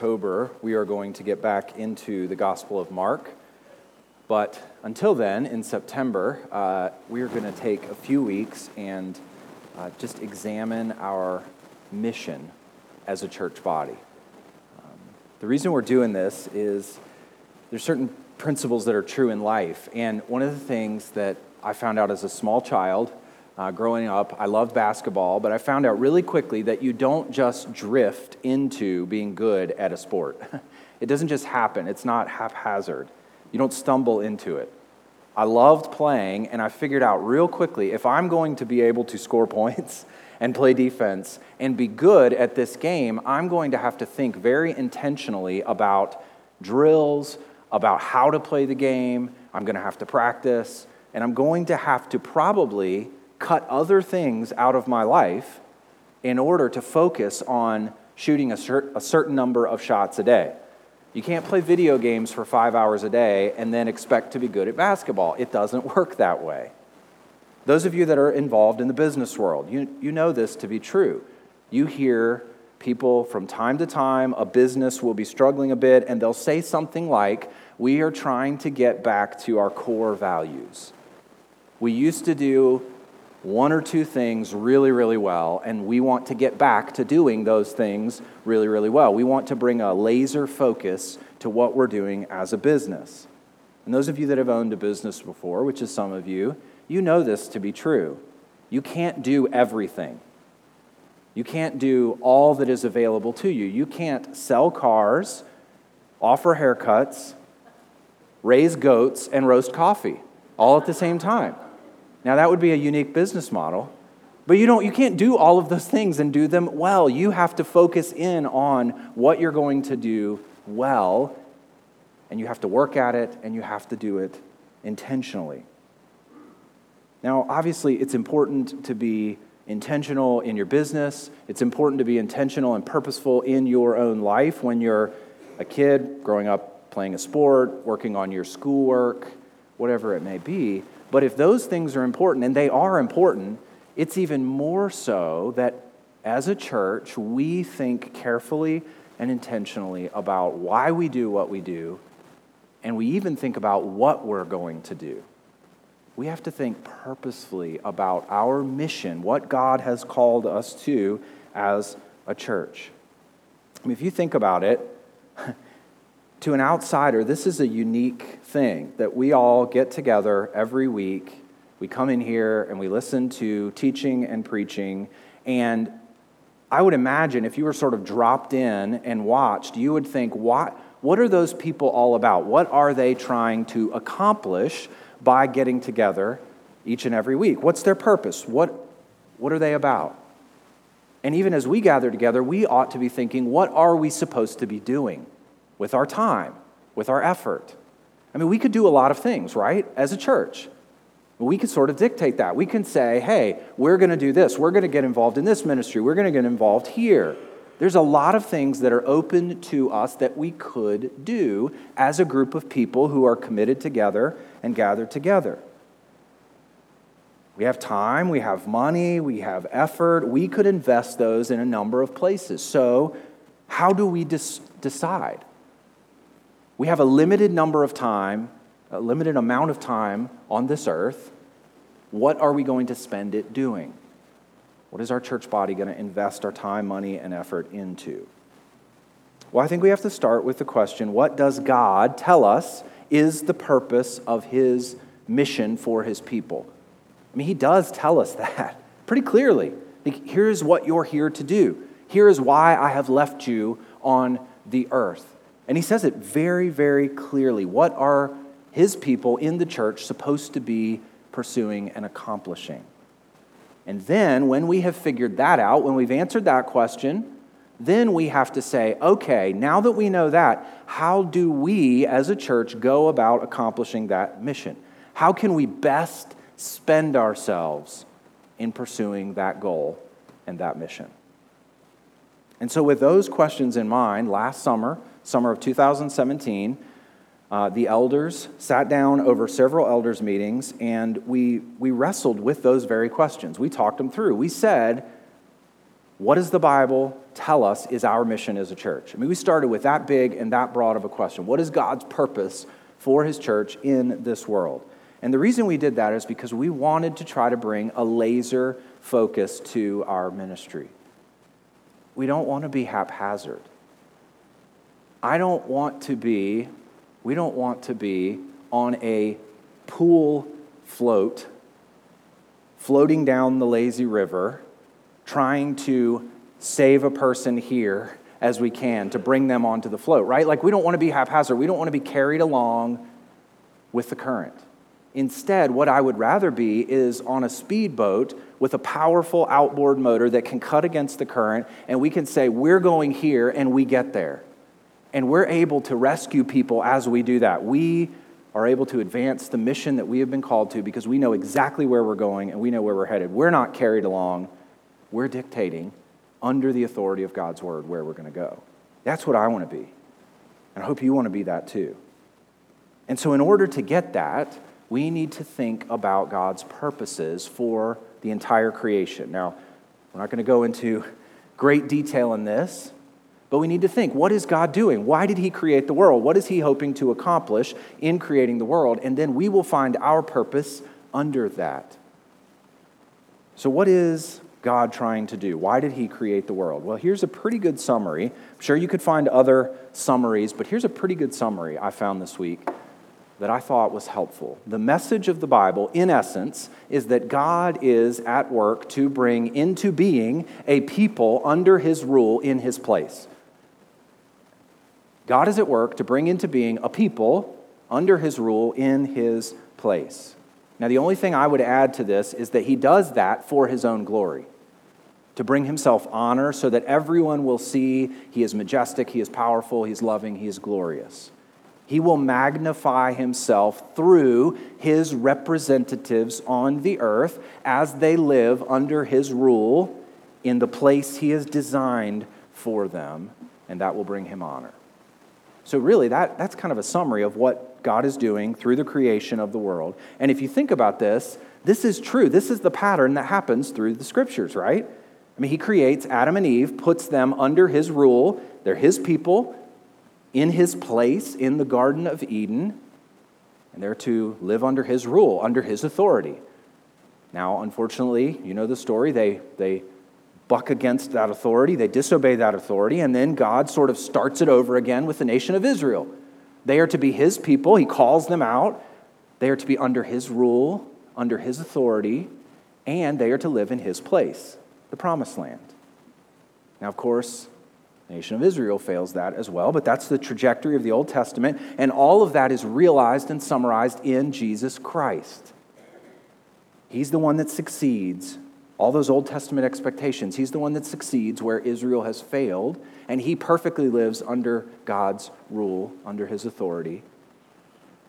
October, we are going to get back into the Gospel of Mark. But until then, in September, uh, we are going to take a few weeks and uh, just examine our mission as a church body. Um, the reason we're doing this is there's certain principles that are true in life. And one of the things that I found out as a small child uh, growing up, I loved basketball, but I found out really quickly that you don't just drift into being good at a sport. it doesn't just happen, it's not haphazard. You don't stumble into it. I loved playing, and I figured out real quickly if I'm going to be able to score points and play defense and be good at this game, I'm going to have to think very intentionally about drills, about how to play the game. I'm going to have to practice, and I'm going to have to probably cut other things out of my life in order to focus on shooting a, a certain number of shots a day. You can't play video games for five hours a day and then expect to be good at basketball. It doesn't work that way. Those of you that are involved in the business world, you, you know this to be true. You hear people from time to time, a business will be struggling a bit, and they'll say something like, We are trying to get back to our core values. We used to do one or two things really, really well, and we want to get back to doing those things really, really well. We want to bring a laser focus to what we're doing as a business. And those of you that have owned a business before, which is some of you, you know this to be true. You can't do everything. You can't do all that is available to you. You can't sell cars, offer haircuts, raise goats, and roast coffee all at the same time. Now, that would be a unique business model, but you, don't, you can't do all of those things and do them well. You have to focus in on what you're going to do well, and you have to work at it, and you have to do it intentionally. Now, obviously, it's important to be intentional in your business. It's important to be intentional and purposeful in your own life when you're a kid, growing up playing a sport, working on your schoolwork, whatever it may be. But if those things are important, and they are important, it's even more so that as a church, we think carefully and intentionally about why we do what we do, and we even think about what we're going to do. We have to think purposefully about our mission, what God has called us to as a church. I mean, if you think about it, to an outsider, this is a unique thing that we all get together every week. We come in here and we listen to teaching and preaching. And I would imagine if you were sort of dropped in and watched, you would think, what, what are those people all about? What are they trying to accomplish by getting together each and every week? What's their purpose? What, what are they about? And even as we gather together, we ought to be thinking, what are we supposed to be doing? With our time, with our effort. I mean, we could do a lot of things, right, as a church. We could sort of dictate that. We can say, hey, we're going to do this. We're going to get involved in this ministry. We're going to get involved here. There's a lot of things that are open to us that we could do as a group of people who are committed together and gathered together. We have time, we have money, we have effort. We could invest those in a number of places. So, how do we dis- decide? We have a limited number of time, a limited amount of time on this earth. What are we going to spend it doing? What is our church body going to invest our time, money, and effort into? Well, I think we have to start with the question what does God tell us is the purpose of his mission for his people? I mean, he does tell us that pretty clearly. Here's what you're here to do. Here is why I have left you on the earth. And he says it very, very clearly. What are his people in the church supposed to be pursuing and accomplishing? And then, when we have figured that out, when we've answered that question, then we have to say, okay, now that we know that, how do we as a church go about accomplishing that mission? How can we best spend ourselves in pursuing that goal and that mission? And so, with those questions in mind, last summer, summer of 2017, uh, the elders sat down over several elders' meetings and we, we wrestled with those very questions. We talked them through. We said, what does the Bible tell us is our mission as a church? I mean, we started with that big and that broad of a question. What is God's purpose for his church in this world? And the reason we did that is because we wanted to try to bring a laser focus to our ministry. We don't want to be haphazard. I don't want to be, we don't want to be on a pool float, floating down the lazy river, trying to save a person here as we can to bring them onto the float, right? Like we don't want to be haphazard. We don't want to be carried along with the current. Instead, what I would rather be is on a speedboat with a powerful outboard motor that can cut against the current, and we can say, We're going here, and we get there. And we're able to rescue people as we do that. We are able to advance the mission that we have been called to because we know exactly where we're going and we know where we're headed. We're not carried along, we're dictating under the authority of God's word where we're going to go. That's what I want to be. And I hope you want to be that too. And so, in order to get that, we need to think about God's purposes for the entire creation. Now, we're not going to go into great detail in this, but we need to think what is God doing? Why did He create the world? What is He hoping to accomplish in creating the world? And then we will find our purpose under that. So, what is God trying to do? Why did He create the world? Well, here's a pretty good summary. I'm sure you could find other summaries, but here's a pretty good summary I found this week that I thought was helpful. The message of the Bible, in essence, is that God is at work to bring into being a people under His rule in His place. God is at work to bring into being a people under His rule in His place. Now, the only thing I would add to this is that He does that for His own glory to bring himself honor so that everyone will see he is majestic, he is powerful, he's loving, he is glorious. He will magnify himself through his representatives on the earth as they live under his rule in the place he has designed for them, and that will bring him honor. So, really, that, that's kind of a summary of what God is doing through the creation of the world. And if you think about this, this is true. This is the pattern that happens through the scriptures, right? I mean, he creates Adam and Eve, puts them under his rule. They're his people, in his place in the Garden of Eden, and they're to live under his rule, under his authority. Now, unfortunately, you know the story. They, they buck against that authority, they disobey that authority, and then God sort of starts it over again with the nation of Israel. They are to be his people, he calls them out. They are to be under his rule, under his authority, and they are to live in his place the promised land. Now, of course, the nation of Israel fails that as well, but that's the trajectory of the Old Testament, and all of that is realized and summarized in Jesus Christ. He's the one that succeeds all those Old Testament expectations. He's the one that succeeds where Israel has failed, and he perfectly lives under God's rule, under his authority.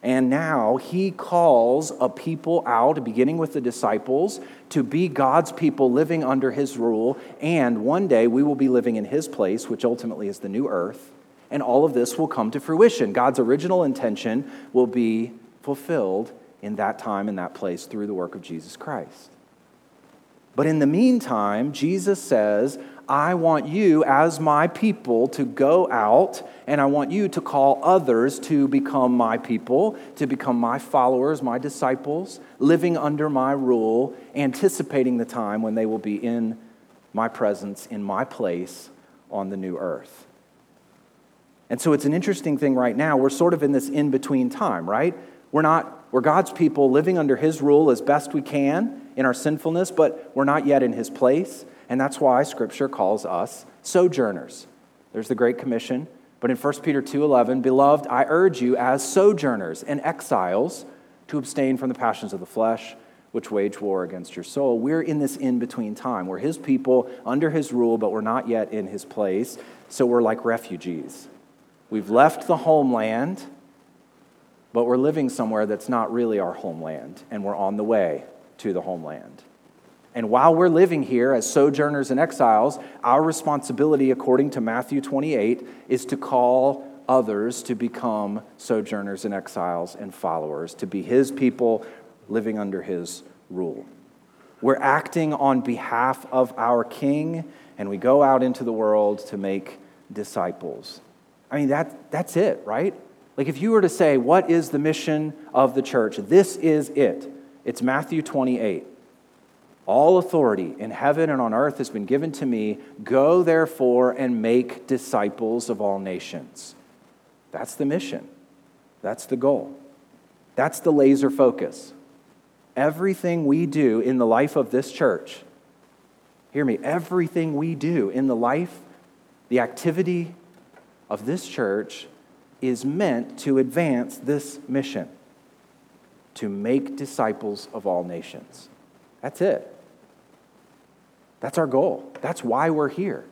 And now he calls a people out, beginning with the disciples, to be God's people living under his rule. And one day we will be living in his place, which ultimately is the new earth. And all of this will come to fruition. God's original intention will be fulfilled in that time and that place through the work of Jesus Christ. But in the meantime, Jesus says, I want you, as my people, to go out and I want you to call others to become my people, to become my followers, my disciples, living under my rule, anticipating the time when they will be in my presence, in my place on the new earth. And so it's an interesting thing right now. We're sort of in this in between time, right? We're not, we're God's people living under His rule as best we can in our sinfulness, but we're not yet in His place. And that's why Scripture calls us sojourners. There's the Great Commission. But in 1 Peter 2:11, beloved, I urge you as sojourners and exiles to abstain from the passions of the flesh, which wage war against your soul. We're in this in-between time. We're his people under his rule, but we're not yet in his place. So we're like refugees. We've left the homeland, but we're living somewhere that's not really our homeland, and we're on the way to the homeland. And while we're living here as sojourners and exiles, our responsibility, according to Matthew 28, is to call others to become sojourners and exiles and followers, to be his people living under his rule. We're acting on behalf of our King and we go out into the world to make disciples. I mean, that, that's it, right? Like, if you were to say, What is the mission of the church? This is it. It's Matthew 28. All authority in heaven and on earth has been given to me. Go, therefore, and make disciples of all nations. That's the mission. That's the goal. That's the laser focus. Everything we do in the life of this church, hear me, everything we do in the life, the activity of this church is meant to advance this mission to make disciples of all nations. That's it. That's our goal. That's why we're here.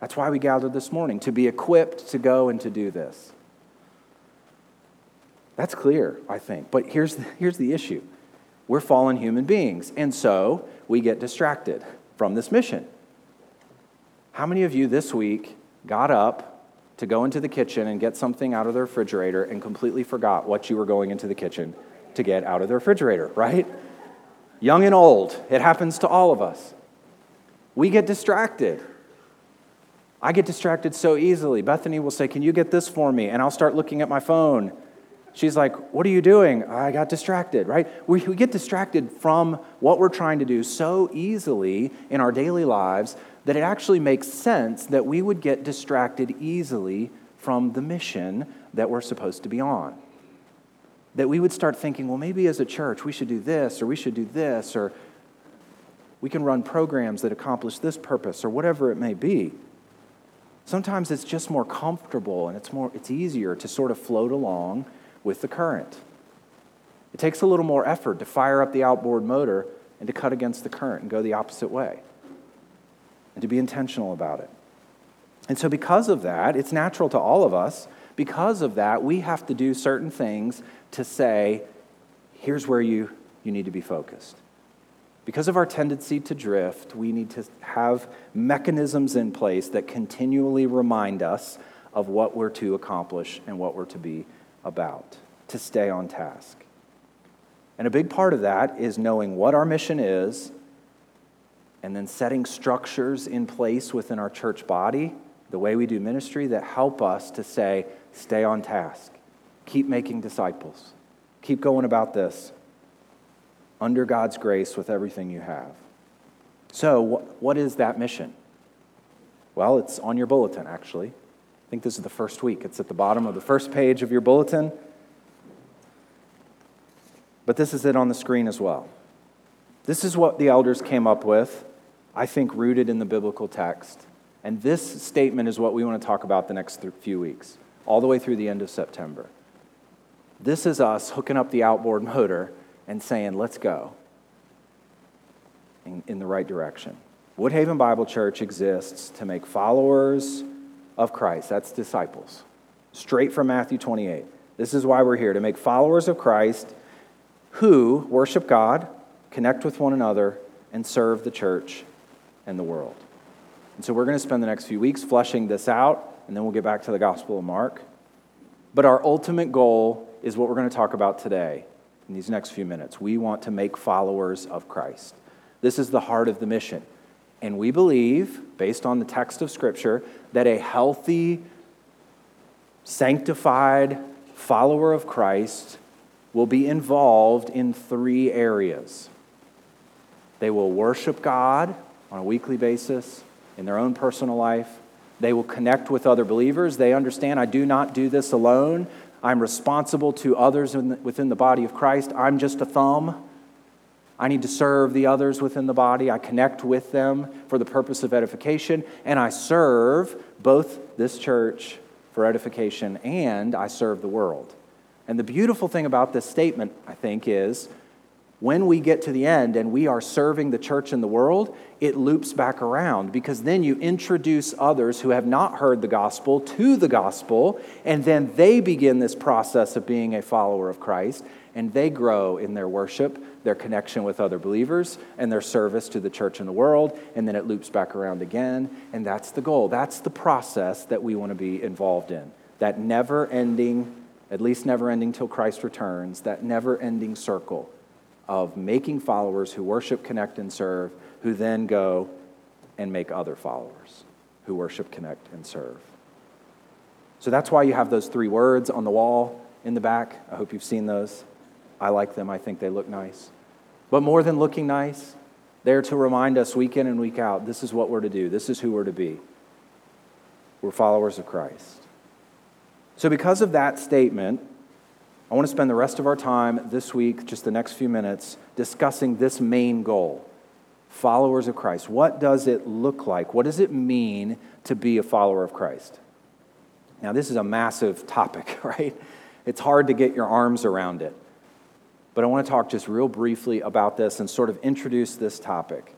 That's why we gathered this morning, to be equipped to go and to do this. That's clear, I think. But here's the, here's the issue we're fallen human beings, and so we get distracted from this mission. How many of you this week got up to go into the kitchen and get something out of the refrigerator and completely forgot what you were going into the kitchen to get out of the refrigerator, right? Young and old, it happens to all of us. We get distracted. I get distracted so easily. Bethany will say, Can you get this for me? And I'll start looking at my phone. She's like, What are you doing? I got distracted, right? We, we get distracted from what we're trying to do so easily in our daily lives that it actually makes sense that we would get distracted easily from the mission that we're supposed to be on. That we would start thinking, well, maybe as a church we should do this, or we should do this, or we can run programs that accomplish this purpose, or whatever it may be. Sometimes it's just more comfortable and it's, more, it's easier to sort of float along with the current. It takes a little more effort to fire up the outboard motor and to cut against the current and go the opposite way and to be intentional about it. And so, because of that, it's natural to all of us. Because of that, we have to do certain things to say, here's where you, you need to be focused. Because of our tendency to drift, we need to have mechanisms in place that continually remind us of what we're to accomplish and what we're to be about, to stay on task. And a big part of that is knowing what our mission is and then setting structures in place within our church body, the way we do ministry, that help us to say, stay on task, keep making disciples, keep going about this under God's grace with everything you have. So, what is that mission? Well, it's on your bulletin, actually. I think this is the first week. It's at the bottom of the first page of your bulletin. But this is it on the screen as well. This is what the elders came up with, I think rooted in the biblical text. And this statement is what we want to talk about the next few weeks, all the way through the end of September. This is us hooking up the outboard motor and saying, let's go in, in the right direction. Woodhaven Bible Church exists to make followers of Christ. That's disciples. Straight from Matthew 28. This is why we're here to make followers of Christ who worship God, connect with one another, and serve the church and the world. And so we're going to spend the next few weeks fleshing this out, and then we'll get back to the Gospel of Mark. But our ultimate goal is what we're going to talk about today in these next few minutes. We want to make followers of Christ. This is the heart of the mission. And we believe, based on the text of Scripture, that a healthy, sanctified follower of Christ will be involved in three areas. They will worship God on a weekly basis in their own personal life. They will connect with other believers. They understand I do not do this alone. I'm responsible to others the, within the body of Christ. I'm just a thumb. I need to serve the others within the body. I connect with them for the purpose of edification, and I serve both this church for edification and I serve the world. And the beautiful thing about this statement, I think, is when we get to the end and we are serving the church and the world, it loops back around because then you introduce others who have not heard the gospel to the gospel, and then they begin this process of being a follower of Christ, and they grow in their worship, their connection with other believers, and their service to the church and the world, and then it loops back around again, and that's the goal. That's the process that we want to be involved in. That never ending, at least never ending till Christ returns, that never ending circle of making followers who worship, connect, and serve, who then go and make other followers who worship, connect, and serve. So that's why you have those three words on the wall in the back. I hope you've seen those. I like them, I think they look nice. But more than looking nice, they're to remind us week in and week out this is what we're to do, this is who we're to be. We're followers of Christ. So, because of that statement, I want to spend the rest of our time this week, just the next few minutes, discussing this main goal followers of Christ. What does it look like? What does it mean to be a follower of Christ? Now, this is a massive topic, right? It's hard to get your arms around it. But I want to talk just real briefly about this and sort of introduce this topic.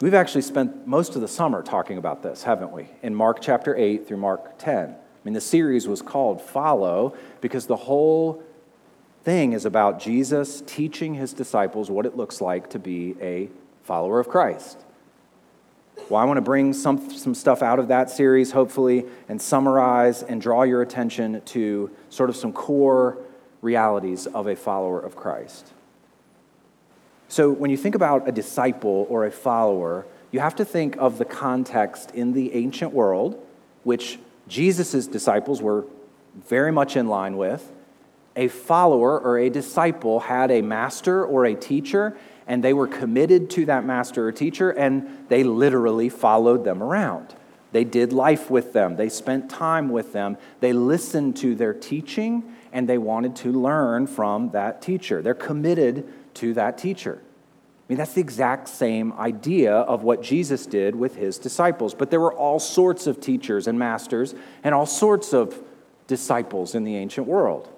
We've actually spent most of the summer talking about this, haven't we? In Mark chapter 8 through Mark 10. I mean, the series was called Follow because the whole thing is about Jesus teaching his disciples what it looks like to be a follower of Christ. Well, I want to bring some, some stuff out of that series, hopefully, and summarize and draw your attention to sort of some core realities of a follower of Christ. So, when you think about a disciple or a follower, you have to think of the context in the ancient world, which Jesus' disciples were very much in line with. A follower or a disciple had a master or a teacher, and they were committed to that master or teacher, and they literally followed them around. They did life with them, they spent time with them, they listened to their teaching, and they wanted to learn from that teacher. They're committed to that teacher. I mean, that's the exact same idea of what Jesus did with his disciples. But there were all sorts of teachers and masters and all sorts of disciples in the ancient world.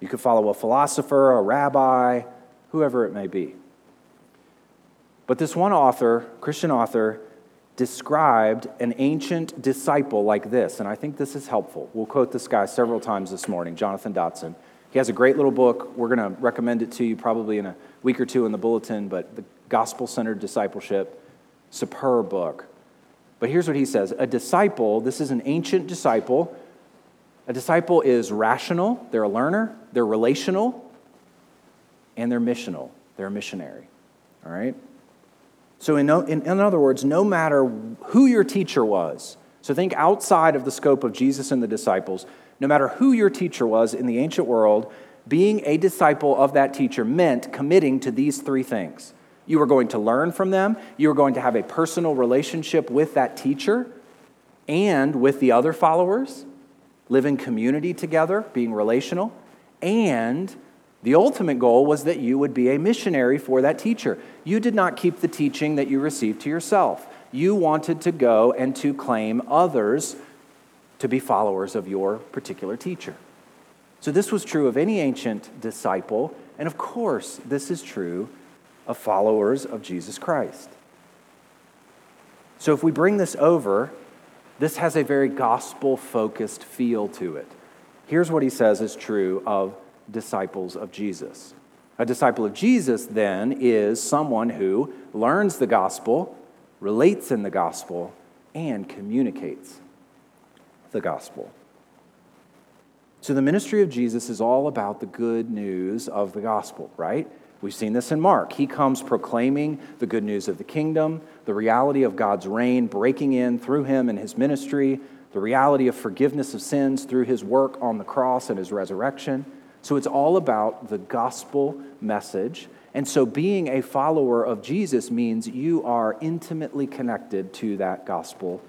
You could follow a philosopher, a rabbi, whoever it may be. But this one author, Christian author, described an ancient disciple like this, and I think this is helpful. We'll quote this guy several times this morning, Jonathan Dodson. He has a great little book. We're going to recommend it to you probably in a week or two in the bulletin, but the Gospel Centered Discipleship, superb book. But here's what he says A disciple, this is an ancient disciple. A disciple is rational, they're a learner, they're relational, and they're missional. They're a missionary. All right? So, in, in, in other words, no matter who your teacher was, so think outside of the scope of Jesus and the disciples, no matter who your teacher was in the ancient world, being a disciple of that teacher meant committing to these three things. You were going to learn from them, you were going to have a personal relationship with that teacher and with the other followers, live in community together, being relational, and the ultimate goal was that you would be a missionary for that teacher. You did not keep the teaching that you received to yourself. You wanted to go and to claim others to be followers of your particular teacher. So, this was true of any ancient disciple, and of course, this is true of followers of Jesus Christ. So, if we bring this over, this has a very gospel focused feel to it. Here's what he says is true of disciples of Jesus. A disciple of Jesus, then, is someone who learns the gospel, relates in the gospel, and communicates the gospel. So, the ministry of Jesus is all about the good news of the gospel, right? We've seen this in Mark. He comes proclaiming the good news of the kingdom, the reality of God's reign breaking in through him and his ministry, the reality of forgiveness of sins through his work on the cross and his resurrection. So it's all about the gospel message. And so being a follower of Jesus means you are intimately connected to that gospel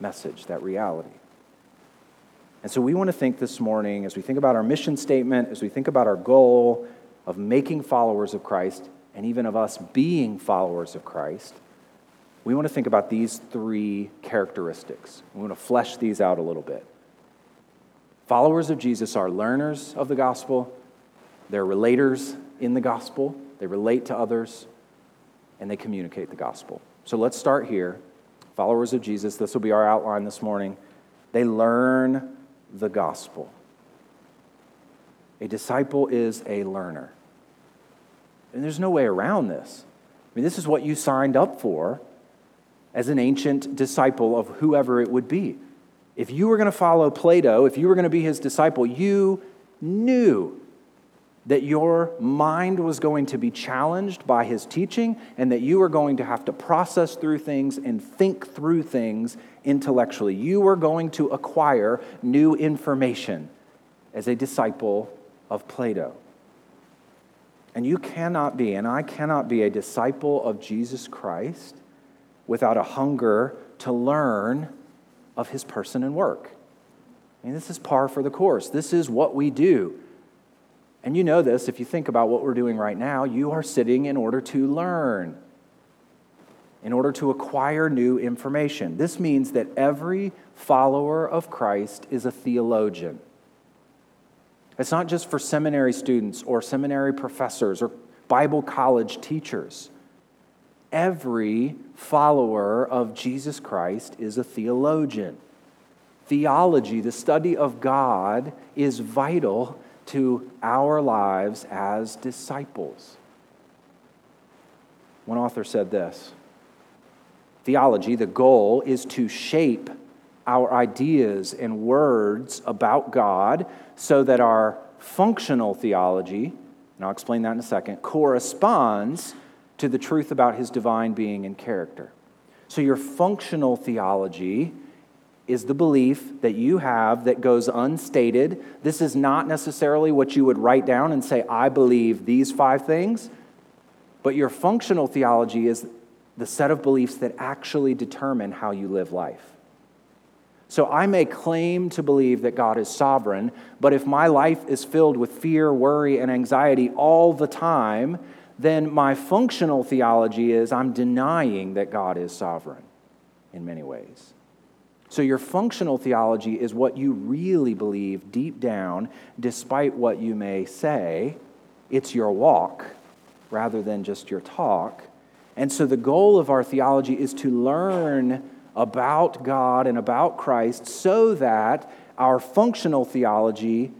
message, that reality. And so we want to think this morning, as we think about our mission statement, as we think about our goal of making followers of Christ, and even of us being followers of Christ, we want to think about these three characteristics. We want to flesh these out a little bit. Followers of Jesus are learners of the gospel, they're relators in the gospel, they relate to others, and they communicate the gospel. So let's start here. Followers of Jesus, this will be our outline this morning. They learn the gospel. A disciple is a learner. And there's no way around this. I mean, this is what you signed up for as an ancient disciple of whoever it would be. If you were going to follow Plato, if you were going to be his disciple, you knew that your mind was going to be challenged by his teaching and that you were going to have to process through things and think through things intellectually. You were going to acquire new information as a disciple of Plato. And you cannot be, and I cannot be, a disciple of Jesus Christ without a hunger to learn of his person and work. I mean, this is par for the course. This is what we do. And you know this, if you think about what we're doing right now, you are sitting in order to learn, in order to acquire new information. This means that every follower of Christ is a theologian. It's not just for seminary students or seminary professors or Bible college teachers. Every follower of Jesus Christ is a theologian. Theology, the study of God, is vital to our lives as disciples. One author said this Theology, the goal is to shape our ideas and words about God so that our functional theology, and I'll explain that in a second, corresponds to the truth about his divine being and character. So, your functional theology is the belief that you have that goes unstated. This is not necessarily what you would write down and say, I believe these five things. But your functional theology is the set of beliefs that actually determine how you live life. So I may claim to believe that God is sovereign, but if my life is filled with fear, worry, and anxiety all the time, then my functional theology is I'm denying that God is sovereign in many ways. So, your functional theology is what you really believe deep down, despite what you may say. It's your walk rather than just your talk. And so, the goal of our theology is to learn about God and about Christ so that our functional theology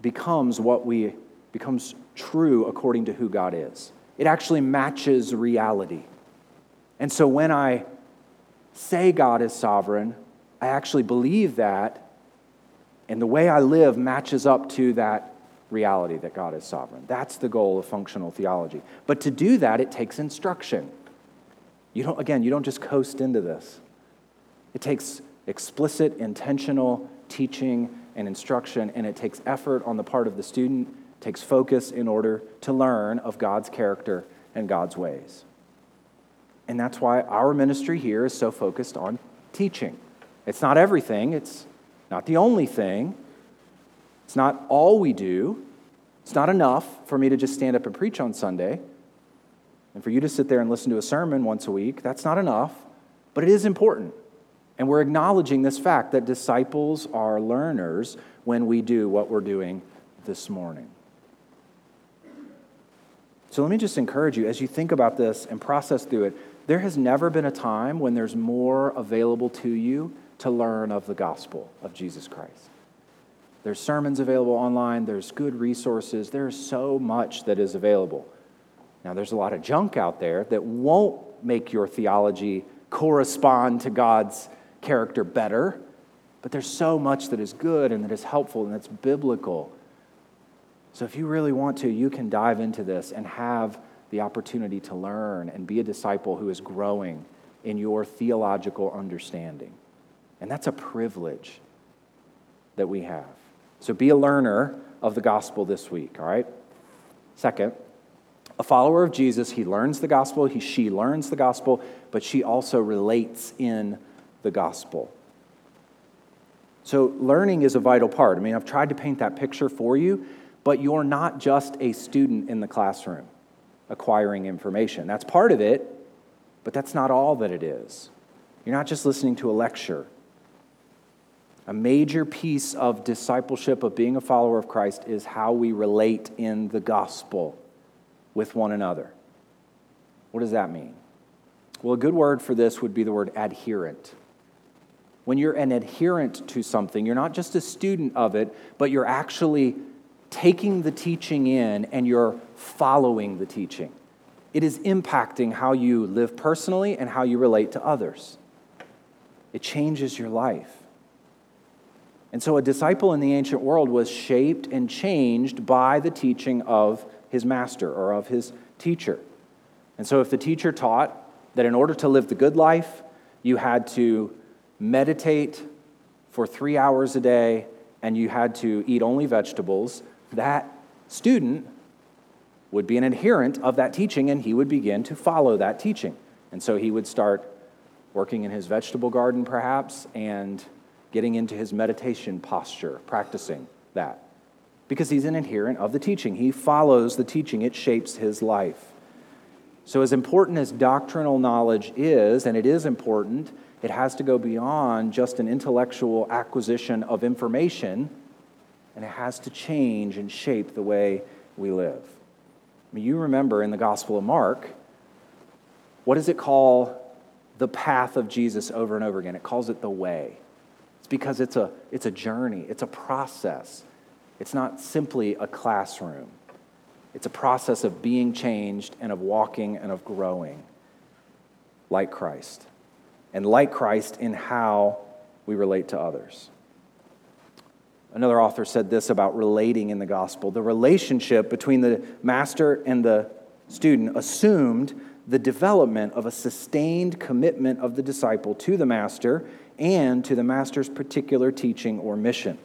becomes what we becomes true according to who God is. It actually matches reality. And so when I say God is sovereign, I actually believe that, and the way I live matches up to that reality that God is sovereign. That's the goal of functional theology. But to do that, it takes instruction. You don't, again, you don't just coast into this. It takes explicit, intentional teaching and instruction, and it takes effort on the part of the student, takes focus in order to learn of God's character and God's ways. And that's why our ministry here is so focused on teaching. It's not everything, it's not the only thing, it's not all we do. It's not enough for me to just stand up and preach on Sunday and for you to sit there and listen to a sermon once a week. That's not enough, but it is important. And we're acknowledging this fact that disciples are learners when we do what we're doing this morning. So let me just encourage you as you think about this and process through it. There has never been a time when there's more available to you to learn of the gospel of Jesus Christ. There's sermons available online, there's good resources, there's so much that is available. Now, there's a lot of junk out there that won't make your theology correspond to God's character better, but there's so much that is good and that is helpful and that's biblical. So, if you really want to, you can dive into this and have the opportunity to learn and be a disciple who is growing in your theological understanding. And that's a privilege that we have. So be a learner of the gospel this week, all right? Second, a follower of Jesus, he learns the gospel, he, she learns the gospel, but she also relates in the gospel. So learning is a vital part. I mean, I've tried to paint that picture for you, but you're not just a student in the classroom acquiring information. That's part of it, but that's not all that it is. You're not just listening to a lecture. A major piece of discipleship, of being a follower of Christ, is how we relate in the gospel with one another. What does that mean? Well, a good word for this would be the word adherent. When you're an adherent to something, you're not just a student of it, but you're actually taking the teaching in and you're following the teaching. It is impacting how you live personally and how you relate to others. It changes your life. And so a disciple in the ancient world was shaped and changed by the teaching of his master or of his teacher. And so if the teacher taught that in order to live the good life, you had to meditate for three hours a day and you had to eat only vegetables, that student would be an adherent of that teaching and he would begin to follow that teaching. And so he would start working in his vegetable garden, perhaps, and getting into his meditation posture, practicing that. Because he's an adherent of the teaching. He follows the teaching, it shapes his life. So, as important as doctrinal knowledge is, and it is important, it has to go beyond just an intellectual acquisition of information, and it has to change and shape the way we live. I mean, you remember in the Gospel of Mark, what does it call the path of Jesus over and over again? It calls it the way. It's because it's a, it's a journey, it's a process. It's not simply a classroom, it's a process of being changed and of walking and of growing like Christ and like Christ in how we relate to others. Another author said this about relating in the gospel. The relationship between the master and the student assumed the development of a sustained commitment of the disciple to the master and to the master's particular teaching or mission.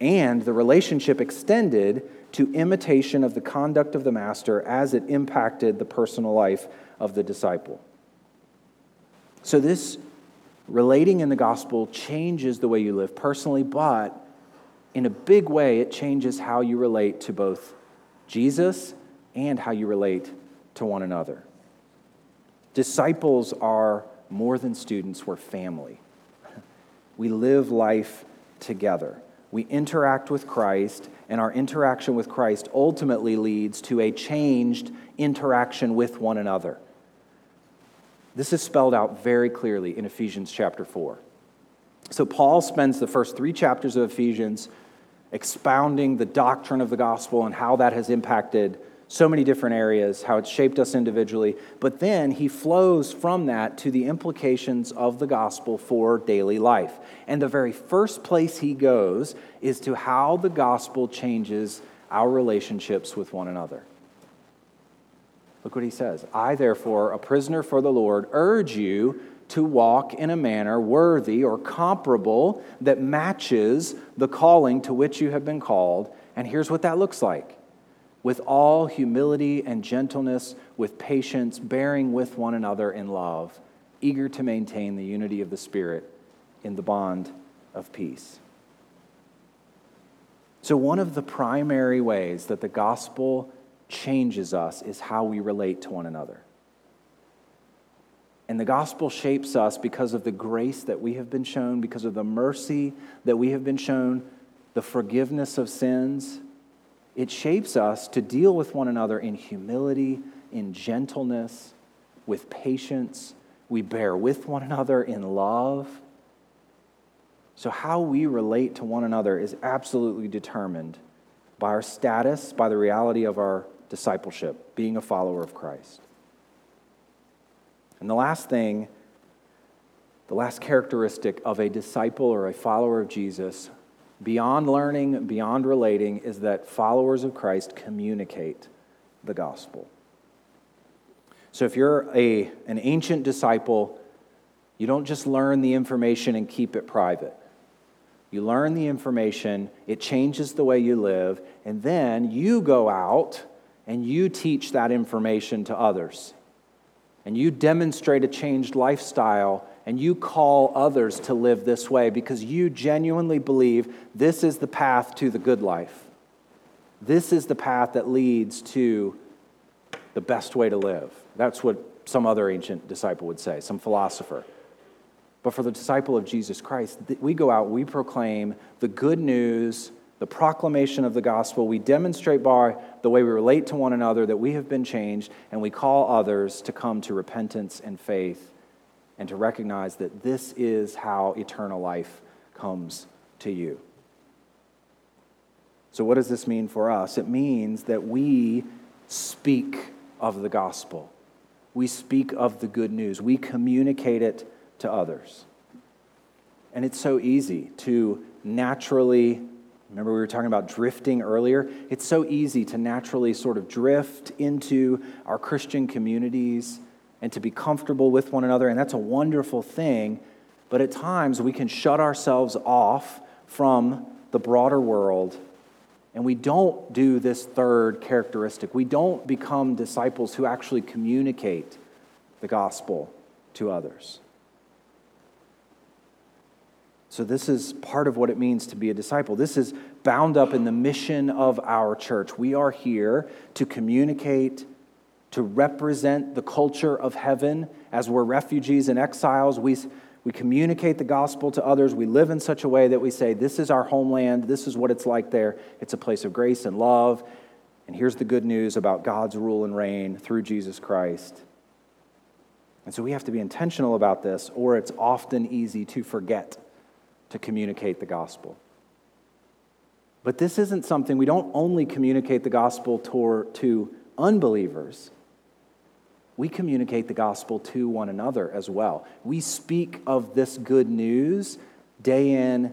And the relationship extended to imitation of the conduct of the master as it impacted the personal life of the disciple. So, this relating in the gospel changes the way you live personally, but in a big way, it changes how you relate to both Jesus and how you relate to one another. Disciples are more than students, we're family. We live life together. We interact with Christ, and our interaction with Christ ultimately leads to a changed interaction with one another. This is spelled out very clearly in Ephesians chapter 4. So, Paul spends the first three chapters of Ephesians expounding the doctrine of the gospel and how that has impacted so many different areas, how it's shaped us individually. But then he flows from that to the implications of the gospel for daily life. And the very first place he goes is to how the gospel changes our relationships with one another. Look what he says I, therefore, a prisoner for the Lord, urge you to walk in a manner worthy or comparable that matches the calling to which you have been called. And here's what that looks like with all humility and gentleness, with patience, bearing with one another in love, eager to maintain the unity of the Spirit in the bond of peace. So, one of the primary ways that the gospel changes us is how we relate to one another. And the gospel shapes us because of the grace that we have been shown, because of the mercy that we have been shown, the forgiveness of sins it shapes us to deal with one another in humility, in gentleness, with patience. We bear with one another in love. So, how we relate to one another is absolutely determined by our status, by the reality of our discipleship, being a follower of Christ. And the last thing, the last characteristic of a disciple or a follower of Jesus beyond learning, beyond relating, is that followers of Christ communicate the gospel. So if you're a, an ancient disciple, you don't just learn the information and keep it private. You learn the information, it changes the way you live, and then you go out and you teach that information to others. And you demonstrate a changed lifestyle and you call others to live this way because you genuinely believe this is the path to the good life. This is the path that leads to the best way to live. That's what some other ancient disciple would say, some philosopher. But for the disciple of Jesus Christ, we go out, we proclaim the good news, the proclamation of the gospel. We demonstrate by the way we relate to one another that we have been changed, and we call others to come to repentance and faith and to recognize that this is how eternal life comes to you. So, what does this mean for us? It means that we speak of the gospel, we speak of the good news, we communicate it to others. And it's so easy to naturally, remember we were talking about drifting earlier? It's so easy to naturally sort of drift into our Christian communities and to be comfortable with one another, and that's a wonderful thing. But at times we can shut ourselves off from the broader world, and we don't do this third characteristic. We don't become disciples who actually communicate the gospel to others. So, this is part of what it means to be a disciple. This is bound up in the mission of our church. We are here to communicate, to represent the culture of heaven as we're refugees and exiles. We, we communicate the gospel to others. We live in such a way that we say, This is our homeland. This is what it's like there. It's a place of grace and love. And here's the good news about God's rule and reign through Jesus Christ. And so we have to be intentional about this, or it's often easy to forget to communicate the gospel. But this isn't something, we don't only communicate the gospel to, to unbelievers, we communicate the gospel to one another as well. We speak of this good news day in,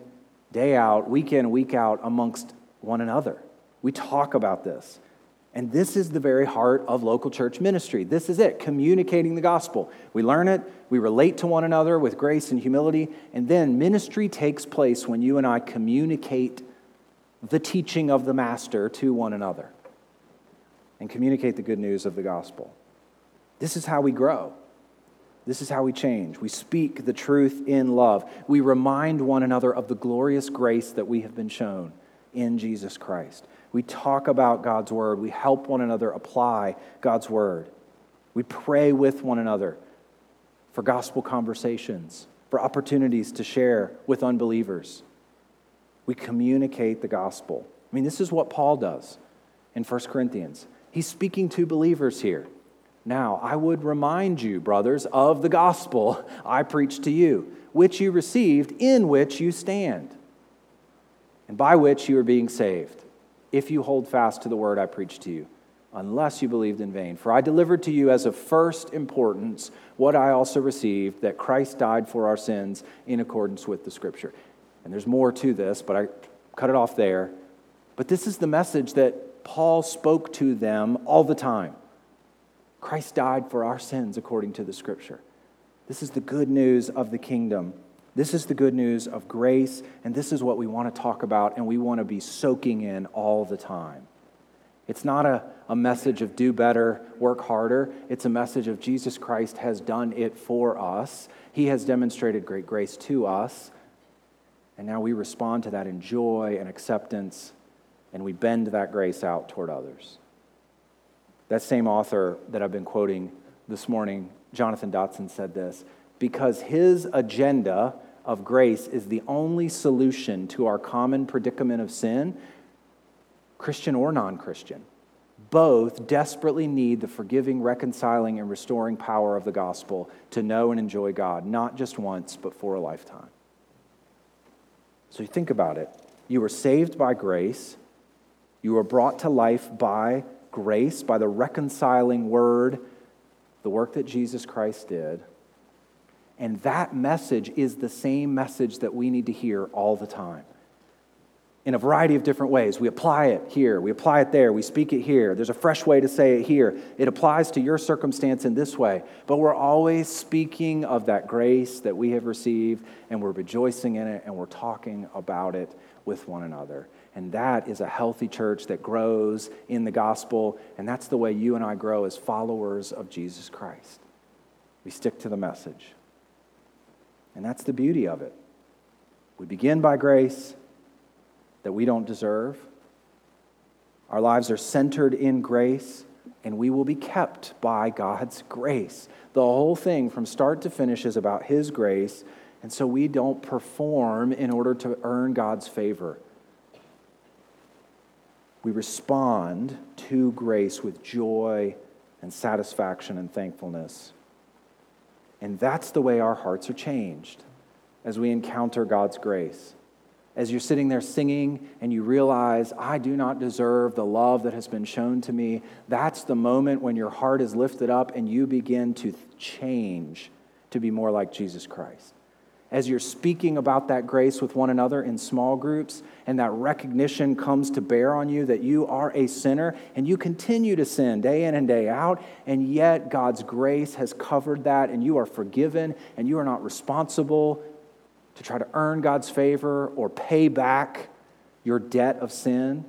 day out, week in, week out amongst one another. We talk about this. And this is the very heart of local church ministry. This is it, communicating the gospel. We learn it, we relate to one another with grace and humility, and then ministry takes place when you and I communicate the teaching of the Master to one another and communicate the good news of the gospel. This is how we grow. This is how we change. We speak the truth in love. We remind one another of the glorious grace that we have been shown in Jesus Christ. We talk about God's word. We help one another apply God's word. We pray with one another for gospel conversations, for opportunities to share with unbelievers. We communicate the gospel. I mean, this is what Paul does in 1 Corinthians. He's speaking to believers here. Now, I would remind you, brothers, of the gospel I preached to you, which you received, in which you stand, and by which you are being saved if you hold fast to the word I preached to you, unless you believed in vain. For I delivered to you as of first importance what I also received that Christ died for our sins in accordance with the scripture. And there's more to this, but I cut it off there. But this is the message that Paul spoke to them all the time Christ died for our sins according to the scripture. This is the good news of the kingdom. This is the good news of grace, and this is what we want to talk about and we want to be soaking in all the time. It's not a, a message of do better, work harder. It's a message of Jesus Christ has done it for us. He has demonstrated great grace to us. And now we respond to that in joy and acceptance, and we bend that grace out toward others. That same author that I've been quoting this morning, Jonathan Dodson, said this because his agenda of grace is the only solution to our common predicament of sin, Christian or non Christian. Both desperately need the forgiving, reconciling, and restoring power of the gospel to know and enjoy God, not just once, but for a lifetime. So you think about it. You were saved by grace, you were brought to life by grace, by the reconciling word, the work that Jesus Christ did. And that message is the same message that we need to hear all the time in a variety of different ways. We apply it here, we apply it there, we speak it here. There's a fresh way to say it here. It applies to your circumstance in this way, but we're always speaking of that grace that we have received, and we're rejoicing in it, and we're talking about it with one another. And that is a healthy church that grows in the gospel, and that's the way you and I grow as followers of Jesus Christ. We stick to the message. And that's the beauty of it. We begin by grace that we don't deserve. Our lives are centered in grace, and we will be kept by God's grace. The whole thing, from start to finish, is about His grace, and so we don't perform in order to earn God's favor. We respond to grace with joy and satisfaction and thankfulness. And that's the way our hearts are changed as we encounter God's grace. As you're sitting there singing and you realize, I do not deserve the love that has been shown to me, that's the moment when your heart is lifted up and you begin to change to be more like Jesus Christ. As you're speaking about that grace with one another in small groups, and that recognition comes to bear on you that you are a sinner and you continue to sin day in and day out, and yet God's grace has covered that, and you are forgiven, and you are not responsible to try to earn God's favor or pay back your debt of sin.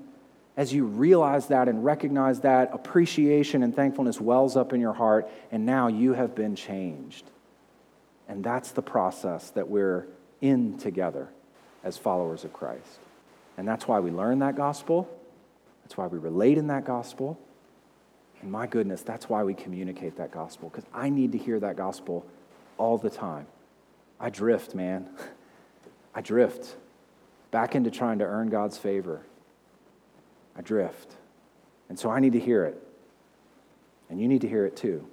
As you realize that and recognize that, appreciation and thankfulness wells up in your heart, and now you have been changed. And that's the process that we're in together as followers of Christ. And that's why we learn that gospel. That's why we relate in that gospel. And my goodness, that's why we communicate that gospel, because I need to hear that gospel all the time. I drift, man. I drift back into trying to earn God's favor. I drift. And so I need to hear it. And you need to hear it too.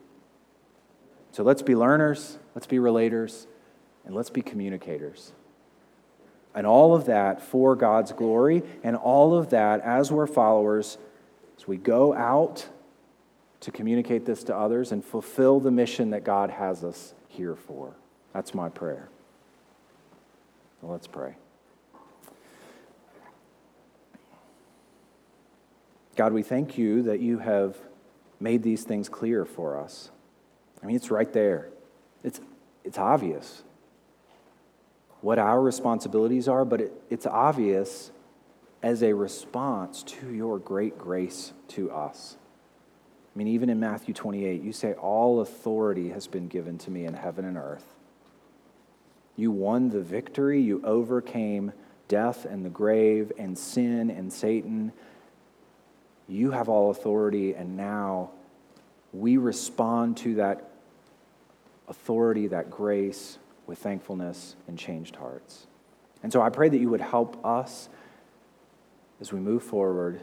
So let's be learners, let's be relators, and let's be communicators. And all of that for God's glory, and all of that as we're followers, as we go out to communicate this to others and fulfill the mission that God has us here for. That's my prayer. Well, let's pray. God, we thank you that you have made these things clear for us. I mean, it's right there. It's, it's obvious what our responsibilities are, but it, it's obvious as a response to your great grace to us. I mean, even in Matthew 28, you say, All authority has been given to me in heaven and earth. You won the victory, you overcame death and the grave and sin and Satan. You have all authority, and now we respond to that authority, that grace, with thankfulness and changed hearts. And so I pray that you would help us as we move forward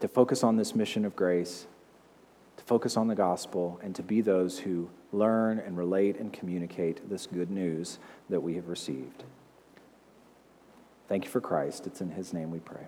to focus on this mission of grace, to focus on the gospel, and to be those who learn and relate and communicate this good news that we have received. Thank you for Christ. It's in his name we pray.